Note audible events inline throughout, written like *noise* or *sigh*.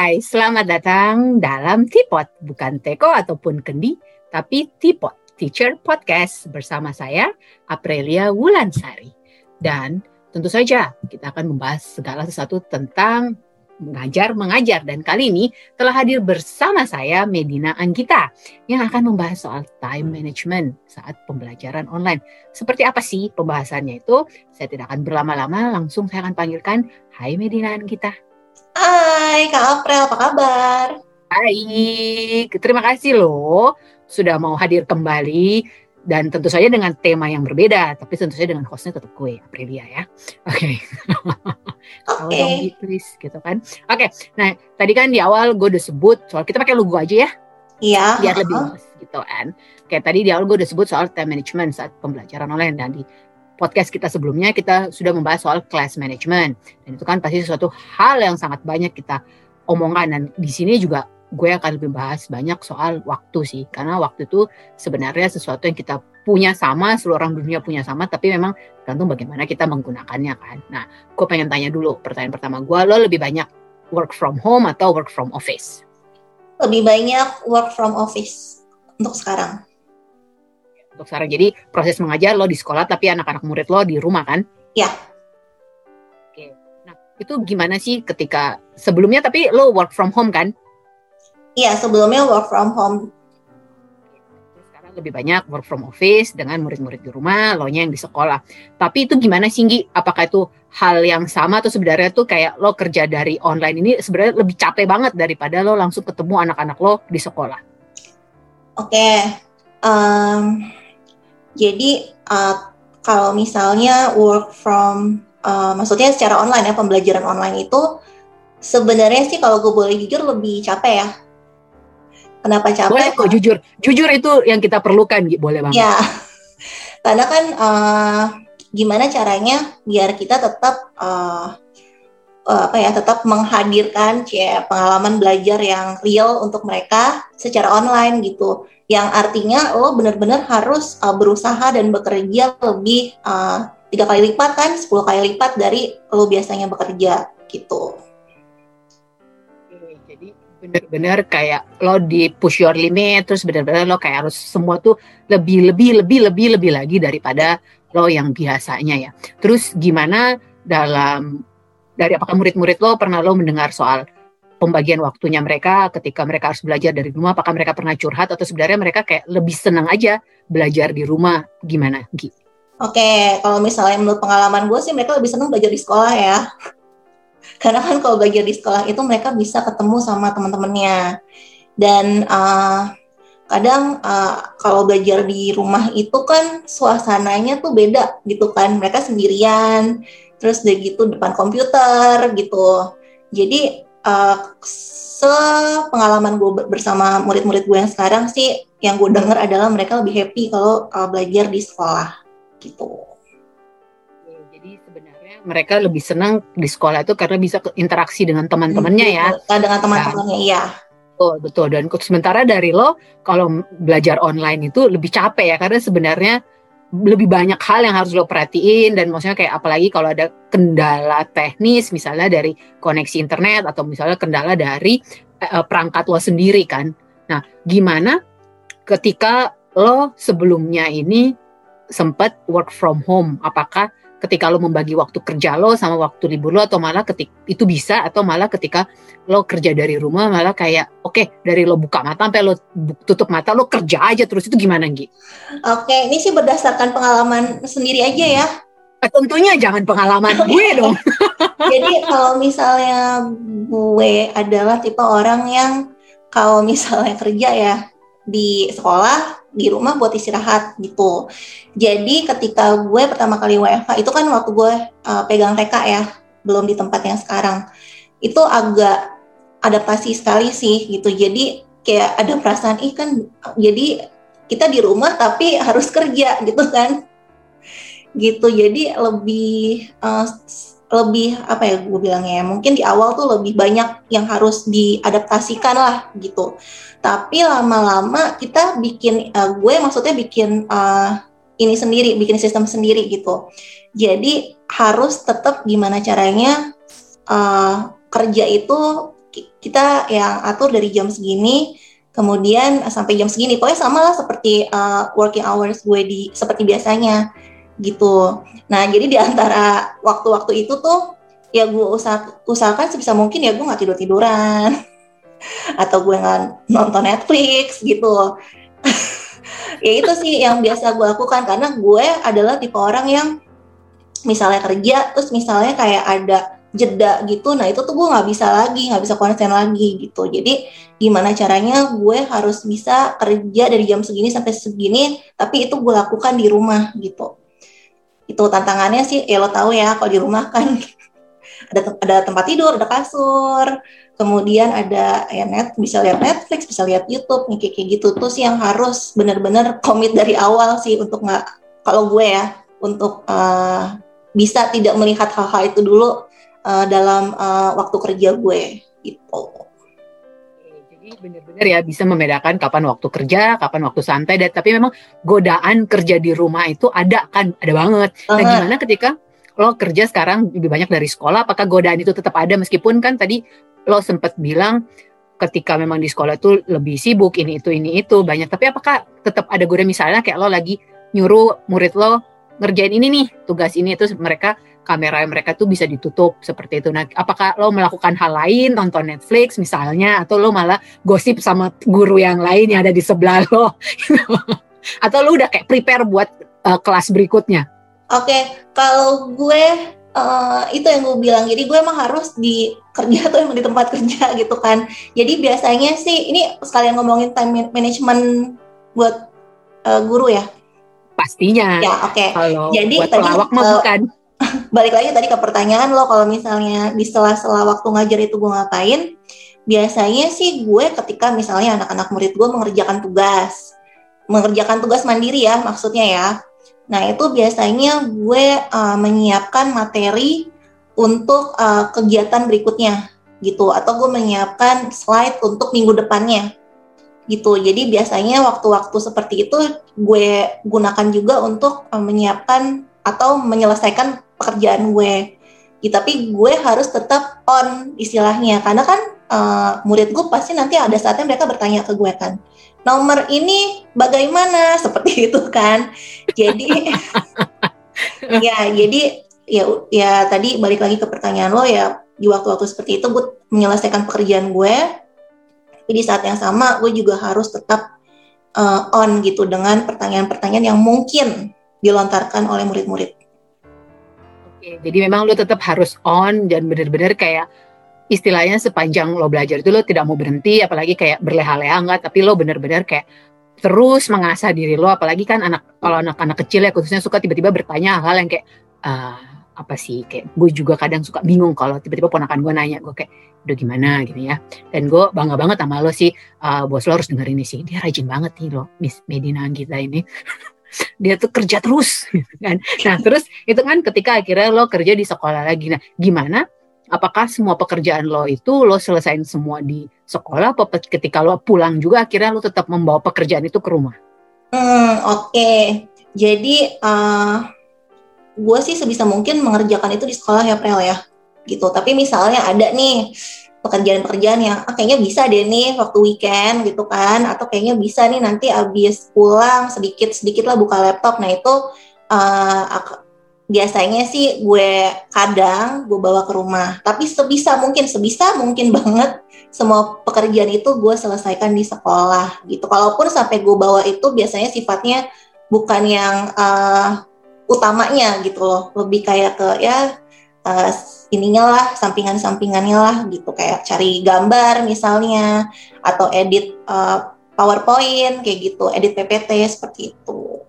Hai, selamat datang dalam Tipot, bukan Teko ataupun Kendi, tapi Tipot, Teacher Podcast bersama saya, Aprilia Wulansari. Dan tentu saja kita akan membahas segala sesuatu tentang mengajar mengajar dan kali ini telah hadir bersama saya Medina Anggita yang akan membahas soal time management saat pembelajaran online. Seperti apa sih pembahasannya itu? Saya tidak akan berlama-lama, langsung saya akan panggilkan Hai Medina Anggita. Hai Kak April, apa kabar? Baik, terima kasih loh sudah mau hadir kembali dan tentu saja dengan tema yang berbeda, tapi tentu saja dengan hostnya tetap gue, Aprilia ya. Oke. *laughs* Oke. Okay. please, gitu kan. Oke, okay. nah tadi kan di awal gue udah sebut soal kita pakai logo aja ya. Iya. Biar lebih luas gitu kan. Kayak tadi di awal gue udah sebut soal time management saat pembelajaran online dan di podcast kita sebelumnya kita sudah membahas soal class management. Dan itu kan pasti sesuatu hal yang sangat banyak kita omongkan. Dan di sini juga gue akan lebih bahas banyak soal waktu sih. Karena waktu itu sebenarnya sesuatu yang kita punya sama seluruh orang dunia punya sama tapi memang tergantung bagaimana kita menggunakannya kan. Nah gue pengen tanya dulu pertanyaan pertama gue lo lebih banyak work from home atau work from office? Lebih banyak work from office untuk sekarang untuk sekarang jadi proses mengajar lo di sekolah tapi anak-anak murid lo di rumah kan ya oke nah itu gimana sih ketika sebelumnya tapi lo work from home kan Iya, sebelumnya work from home. Sekarang lebih banyak work from office dengan murid-murid di rumah, lo yang di sekolah. Tapi itu gimana sih, Nggi? Apakah itu hal yang sama atau sebenarnya tuh kayak lo kerja dari online ini sebenarnya lebih capek banget daripada lo langsung ketemu anak-anak lo di sekolah? Oke, okay. um, jadi uh, kalau misalnya work from, uh, maksudnya secara online ya pembelajaran online itu sebenarnya sih kalau gue boleh jujur lebih capek ya Kenapa capek? Boleh kok jujur. Jujur itu yang kita perlukan, boleh banget. Ya, *laughs* karena kan uh, gimana caranya biar kita tetap uh, apa ya, tetap menghadirkan ya, pengalaman belajar yang real untuk mereka secara online gitu. Yang artinya lo benar-benar harus uh, berusaha dan bekerja lebih uh, tiga kali lipat kan, 10 kali lipat dari lo biasanya bekerja gitu bener-bener kayak lo di push your limit terus bener-bener lo kayak harus semua tuh lebih lebih lebih lebih lebih lagi daripada lo yang biasanya ya. Terus gimana dalam dari apakah murid-murid lo pernah lo mendengar soal pembagian waktunya mereka ketika mereka harus belajar dari rumah? Apakah mereka pernah curhat atau sebenarnya mereka kayak lebih senang aja belajar di rumah? Gimana Gi? Oke, kalau misalnya menurut pengalaman gue sih mereka lebih senang belajar di sekolah ya. *laughs* Karena kan kalau belajar di sekolah itu mereka bisa ketemu sama teman-temannya. Dan uh, kadang uh, kalau belajar di rumah itu kan suasananya tuh beda gitu kan. Mereka sendirian terus udah gitu depan komputer gitu jadi uh, sepengalaman gue bersama murid-murid gue yang sekarang sih yang gue dengar adalah mereka lebih happy kalau uh, belajar di sekolah gitu mereka lebih senang di sekolah itu karena bisa interaksi dengan teman-temannya ya. Dengan teman-temannya, nah, iya. Betul, betul. Dan sementara dari lo, kalau belajar online itu lebih capek ya, karena sebenarnya lebih banyak hal yang harus lo perhatiin dan maksudnya kayak apalagi kalau ada kendala teknis misalnya dari koneksi internet atau misalnya kendala dari uh, perangkat lo sendiri kan. Nah, gimana ketika lo sebelumnya ini sempat work from home? Apakah ketika lo membagi waktu kerja lo sama waktu libur lo atau malah ketik itu bisa atau malah ketika lo kerja dari rumah malah kayak oke okay, dari lo buka mata sampai lo tutup mata lo kerja aja terus itu gimana Gi? Oke, okay, ini sih berdasarkan pengalaman sendiri aja ya. Eh, tentunya jangan pengalaman *laughs* gue dong. Jadi kalau misalnya gue adalah tipe orang yang kalau misalnya kerja ya di sekolah di rumah buat istirahat gitu. Jadi ketika gue pertama kali WFH itu kan waktu gue uh, pegang TK ya, belum di tempat yang sekarang. Itu agak adaptasi sekali sih gitu. Jadi kayak ada perasaan ih kan jadi kita di rumah tapi harus kerja *laughs* gitu kan. Gitu. Jadi lebih uh, lebih apa ya gue bilangnya ya mungkin di awal tuh lebih banyak yang harus diadaptasikan lah gitu. Tapi lama-lama kita bikin uh, gue maksudnya bikin uh, ini sendiri bikin sistem sendiri gitu. Jadi harus tetap gimana caranya uh, kerja itu kita yang atur dari jam segini kemudian sampai jam segini. Pokoknya sama lah seperti uh, working hours gue di seperti biasanya gitu. Nah jadi di antara waktu-waktu itu tuh ya gue usah, usahakan sebisa mungkin ya gue nggak tidur tiduran *laughs* atau gue nggak nonton Netflix gitu. *laughs* Ya itu sih yang biasa gue lakukan karena gue adalah tipe orang yang misalnya kerja terus misalnya kayak ada jeda gitu nah itu tuh gue nggak bisa lagi nggak bisa konsen lagi gitu. Jadi gimana caranya gue harus bisa kerja dari jam segini sampai segini tapi itu gue lakukan di rumah gitu itu tantangannya sih ya lo tahu ya kalau di rumah kan *laughs* ada ada tempat tidur ada kasur kemudian ada ya net bisa lihat Netflix bisa lihat YouTube nih kayak gitu terus yang harus benar-benar komit dari awal sih untuk nggak kalau gue ya untuk uh, bisa tidak melihat hal-hal itu dulu uh, dalam uh, waktu kerja gue gitu. Benar-benar ya bisa membedakan kapan waktu kerja, kapan waktu santai dan tapi memang godaan kerja di rumah itu ada kan, ada banget. Nah, gimana ketika lo kerja sekarang lebih banyak dari sekolah, apakah godaan itu tetap ada? Meskipun kan tadi lo sempat bilang ketika memang di sekolah itu lebih sibuk ini itu ini itu banyak. Tapi apakah tetap ada godaan? Misalnya kayak lo lagi nyuruh murid lo ngerjain ini nih tugas ini terus mereka kamera mereka tuh bisa ditutup seperti itu. Nah, apakah lo melakukan hal lain, nonton Netflix misalnya, atau lo malah gosip sama guru yang lain yang ada di sebelah lo, *laughs* atau lo udah kayak prepare buat uh, kelas berikutnya? Oke, okay. kalau gue uh, itu yang gue bilang. Jadi gue emang harus di kerja *laughs* tuh emang di tempat kerja gitu kan. Jadi biasanya sih ini sekalian ngomongin time management buat uh, guru ya pastinya. Ya, oke. Okay. Kalau Jadi buat tadi pelawak mah uh, bukan. Balik lagi tadi ke pertanyaan lo kalau misalnya di sela-sela waktu ngajar itu gue ngapain? Biasanya sih gue ketika misalnya anak-anak murid gue mengerjakan tugas. Mengerjakan tugas mandiri ya maksudnya ya. Nah, itu biasanya gue uh, menyiapkan materi untuk uh, kegiatan berikutnya gitu atau gue menyiapkan slide untuk minggu depannya gitu. Jadi biasanya waktu-waktu seperti itu gue gunakan juga untuk uh, menyiapkan atau menyelesaikan pekerjaan gue. Ya, tapi gue harus tetap on istilahnya karena kan uh, murid gue pasti nanti ada saatnya mereka bertanya ke gue kan nomor ini bagaimana *laughs* seperti itu kan jadi *laughs* ya jadi ya ya tadi balik lagi ke pertanyaan lo ya di waktu-waktu seperti itu gue menyelesaikan pekerjaan gue tapi di saat yang sama gue juga harus tetap uh, on gitu dengan pertanyaan-pertanyaan yang mungkin dilontarkan oleh murid-murid. Jadi memang lo tetap harus on dan benar-benar kayak istilahnya sepanjang lo belajar itu lo tidak mau berhenti, apalagi kayak berleha-leha enggak, tapi lo benar-benar kayak terus mengasah diri lo, apalagi kan anak kalau anak-anak kecil ya khususnya suka tiba-tiba bertanya hal yang kayak uh, apa sih? Kayak gue juga kadang suka bingung kalau tiba-tiba ponakan gue nanya gue kayak udah gimana? Gitu ya. Dan gue bangga banget sama lo sih. Uh, bos lo harus denger ini sih. Dia rajin banget nih lo Miss Medina kita ini *laughs* dia tuh kerja terus *laughs* gitu kan. Nah terus itu kan ketika akhirnya lo kerja di sekolah lagi. Nah gimana? Apakah semua pekerjaan lo itu lo selesain semua di sekolah apa ketika lo pulang juga akhirnya lo tetap membawa pekerjaan itu ke rumah? Hmm oke. Okay. jadi uh gue sih sebisa mungkin mengerjakan itu di sekolah ya Prel ya gitu. Tapi misalnya ada nih pekerjaan-pekerjaan yang ah, kayaknya bisa deh nih waktu weekend gitu kan. Atau kayaknya bisa nih nanti abis pulang sedikit sedikit lah buka laptop. Nah itu uh, biasanya sih gue kadang gue bawa ke rumah. Tapi sebisa mungkin sebisa mungkin *laughs* banget semua pekerjaan itu gue selesaikan di sekolah gitu. Kalaupun sampai gue bawa itu biasanya sifatnya bukan yang uh, utamanya gitu loh. Lebih kayak ke ya uh, ininya lah sampingan-sampingannya lah gitu. Kayak cari gambar misalnya atau edit uh, PowerPoint kayak gitu. Edit PPT seperti itu.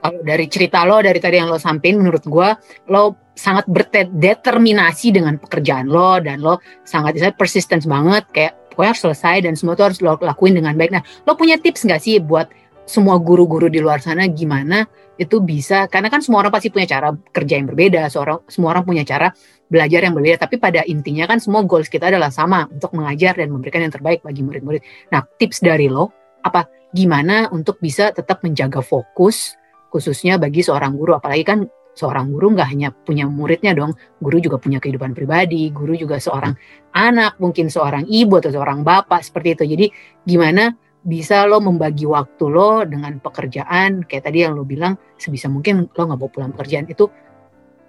Kalau dari cerita lo dari tadi yang lo sampaikan menurut gue lo sangat berdeterminasi dengan pekerjaan lo dan lo sangat saya persistence banget kayak pokoknya harus selesai dan semua itu harus lo lakuin dengan baik. Nah lo punya tips nggak sih buat semua guru-guru di luar sana gimana itu bisa karena kan semua orang pasti punya cara kerja yang berbeda, seorang semua orang punya cara belajar yang berbeda, tapi pada intinya kan semua goals kita adalah sama untuk mengajar dan memberikan yang terbaik bagi murid-murid. Nah, tips dari lo apa gimana untuk bisa tetap menjaga fokus khususnya bagi seorang guru apalagi kan seorang guru nggak hanya punya muridnya dong, guru juga punya kehidupan pribadi, guru juga seorang anak, mungkin seorang ibu atau seorang bapak seperti itu. Jadi gimana bisa lo membagi waktu lo dengan pekerjaan kayak tadi yang lo bilang sebisa mungkin lo nggak bawa pulang pekerjaan itu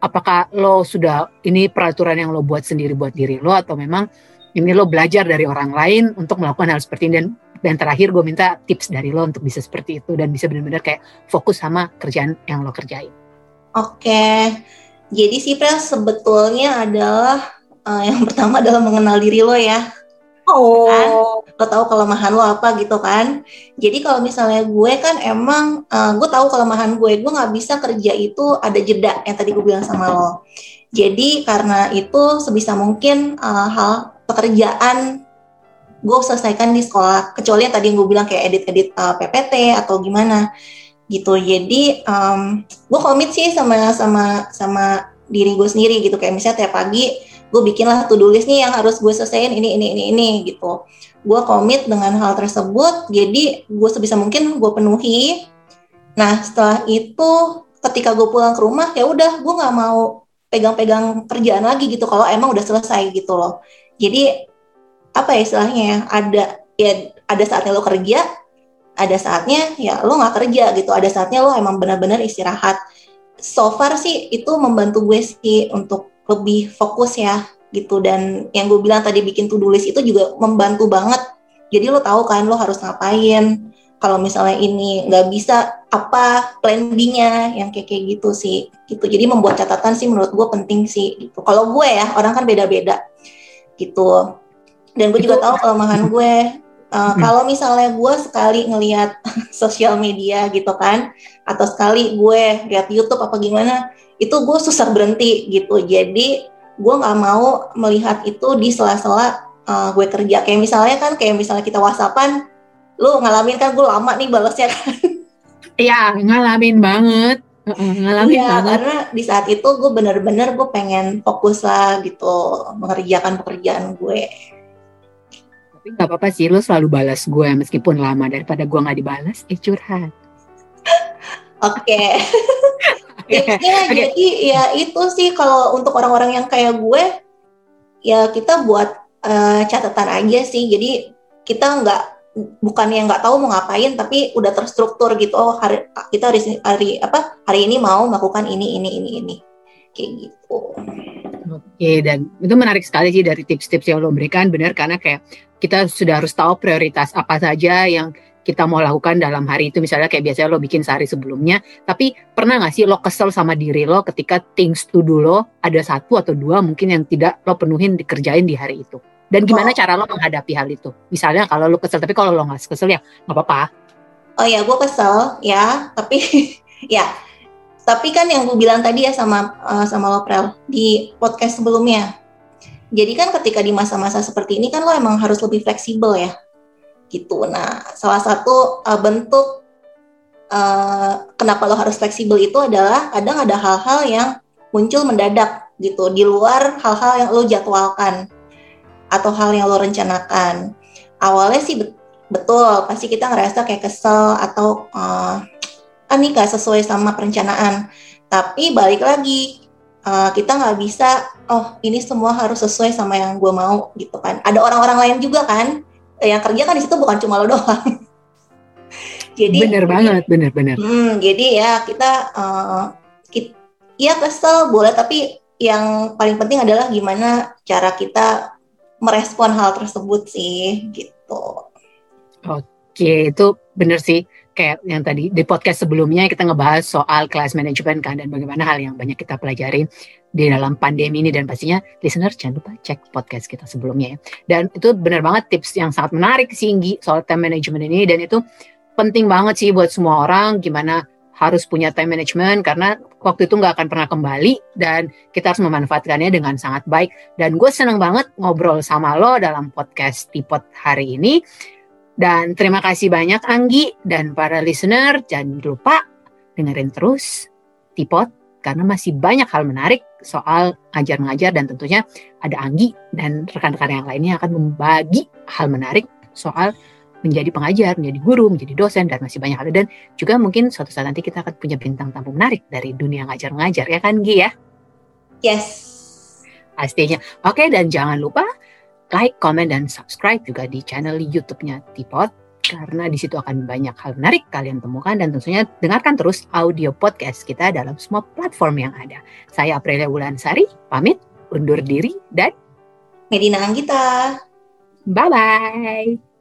apakah lo sudah ini peraturan yang lo buat sendiri buat diri lo atau memang ini lo belajar dari orang lain untuk melakukan hal seperti ini dan dan terakhir gue minta tips dari lo untuk bisa seperti itu dan bisa benar-benar kayak fokus sama kerjaan yang lo kerjain. Oke, jadi sih Prel sebetulnya adalah uh, yang pertama adalah mengenal diri lo ya. Oh. Kan? Lo tahu kelemahan lo apa gitu kan. Jadi kalau misalnya gue kan emang uh, gue tahu kelemahan gue, gue nggak bisa kerja itu ada jeda yang tadi gue bilang sama lo. Jadi karena itu sebisa mungkin uh, hal pekerjaan gue selesaikan di sekolah kecuali yang tadi yang gue bilang kayak edit-edit uh, PPT atau gimana gitu jadi um, gue komit sih sama sama sama diri gue sendiri gitu kayak misalnya tiap pagi gue bikin lah to do list nih yang harus gue selesaiin ini ini ini ini gitu. Gue komit dengan hal tersebut jadi gue sebisa mungkin gue penuhi. Nah setelah itu ketika gue pulang ke rumah ya udah gue nggak mau pegang-pegang kerjaan lagi gitu kalau emang udah selesai gitu loh. Jadi apa ya istilahnya ya ada ya ada saatnya lo kerja ada saatnya ya lo nggak kerja gitu ada saatnya lo emang benar-benar istirahat. So far sih itu membantu gue sih untuk lebih fokus ya gitu. Dan yang gue bilang tadi bikin to do list itu juga membantu banget. Jadi lo tahu kan lo harus ngapain. Kalau misalnya ini nggak bisa apa plan B-nya yang kayak kayak gitu sih gitu. Jadi membuat catatan sih menurut gue penting sih gitu. Kalau gue ya orang kan beda-beda gitu. Dan gue juga tahu kelemahan *laughs* gue uh, hmm. kalau misalnya gue sekali ngelihat *laughs* sosial media gitu kan atau sekali gue lihat YouTube apa gimana itu gue susah berhenti gitu. Jadi gue nggak mau melihat itu di sela-sela uh, gue kerja. Kayak misalnya kan kayak misalnya kita whatsappan lu ngalamin kan gue lama nih balasnya kan. *laughs* Iya ngalamin banget. Ngalamin ya, banget. karena di saat itu gue bener-bener gue pengen fokus lah gitu mengerjakan pekerjaan gue tapi nggak apa-apa sih lo selalu balas gue meskipun lama daripada gue nggak dibalas eh curhat oke okay. okay. okay. jadi ya itu sih kalau untuk orang-orang yang kayak gue ya kita buat uh, catatan aja sih jadi kita nggak bukan yang nggak tahu mau ngapain tapi udah terstruktur gitu oh hari kita hari hari apa hari ini mau melakukan ini ini ini ini kayak gitu Oke, dan itu menarik sekali sih dari tips-tips yang lo berikan, benar karena kayak kita sudah harus tahu prioritas apa saja yang kita mau lakukan dalam hari itu. Misalnya kayak biasanya lo bikin sehari sebelumnya, tapi pernah nggak sih lo kesel sama diri lo ketika things to do lo ada satu atau dua mungkin yang tidak lo penuhin dikerjain di hari itu? Dan gimana oh. cara lo menghadapi hal itu? Misalnya kalau lo kesel, tapi kalau lo nggak kesel ya nggak apa-apa. Oh ya, gue kesel ya, tapi *laughs* ya tapi kan yang gue bilang tadi ya sama uh, sama Loprel di podcast sebelumnya. Jadi kan ketika di masa-masa seperti ini kan lo emang harus lebih fleksibel ya. Gitu. Nah, salah satu uh, bentuk uh, kenapa lo harus fleksibel itu adalah kadang ada hal-hal yang muncul mendadak gitu di luar hal-hal yang lo jadwalkan atau hal yang lo rencanakan. Awalnya sih betul, pasti kita ngerasa kayak kesel atau uh, kan nih gak sesuai sama perencanaan. Tapi balik lagi, uh, kita nggak bisa, oh ini semua harus sesuai sama yang gue mau gitu kan. Ada orang-orang lain juga kan, yang kerja kan di situ bukan cuma lo doang. *laughs* jadi bener banget, bener bener. Hmm, jadi ya kita, uh, kita, ya kesel boleh, tapi yang paling penting adalah gimana cara kita merespon hal tersebut sih gitu. Oke, itu bener sih kayak yang tadi di podcast sebelumnya kita ngebahas soal class management kan dan bagaimana hal yang banyak kita pelajari di dalam pandemi ini. Dan pastinya listener jangan lupa cek podcast kita sebelumnya ya. Dan itu benar banget tips yang sangat menarik sih Inggi soal time management ini. Dan itu penting banget sih buat semua orang gimana harus punya time management karena waktu itu nggak akan pernah kembali dan kita harus memanfaatkannya dengan sangat baik. Dan gue seneng banget ngobrol sama lo dalam podcast Tipot hari ini dan terima kasih banyak Anggi dan para listener. Jangan lupa dengerin terus Tipot karena masih banyak hal menarik soal ngajar-ngajar dan tentunya ada Anggi dan rekan-rekan yang lainnya akan membagi hal menarik soal menjadi pengajar, menjadi guru, menjadi dosen, dan masih banyak hal. Dan juga mungkin suatu saat nanti kita akan punya bintang tamu menarik dari dunia ngajar-ngajar, ya kan Gi ya? Yes. Pastinya. Oke, dan jangan lupa like, comment, dan subscribe juga di channel YouTube-nya Tipot karena di situ akan banyak hal menarik kalian temukan dan tentunya dengarkan terus audio podcast kita dalam semua platform yang ada. Saya Aprilia Wulansari, pamit, undur diri, dan Medina Anggita. Bye-bye.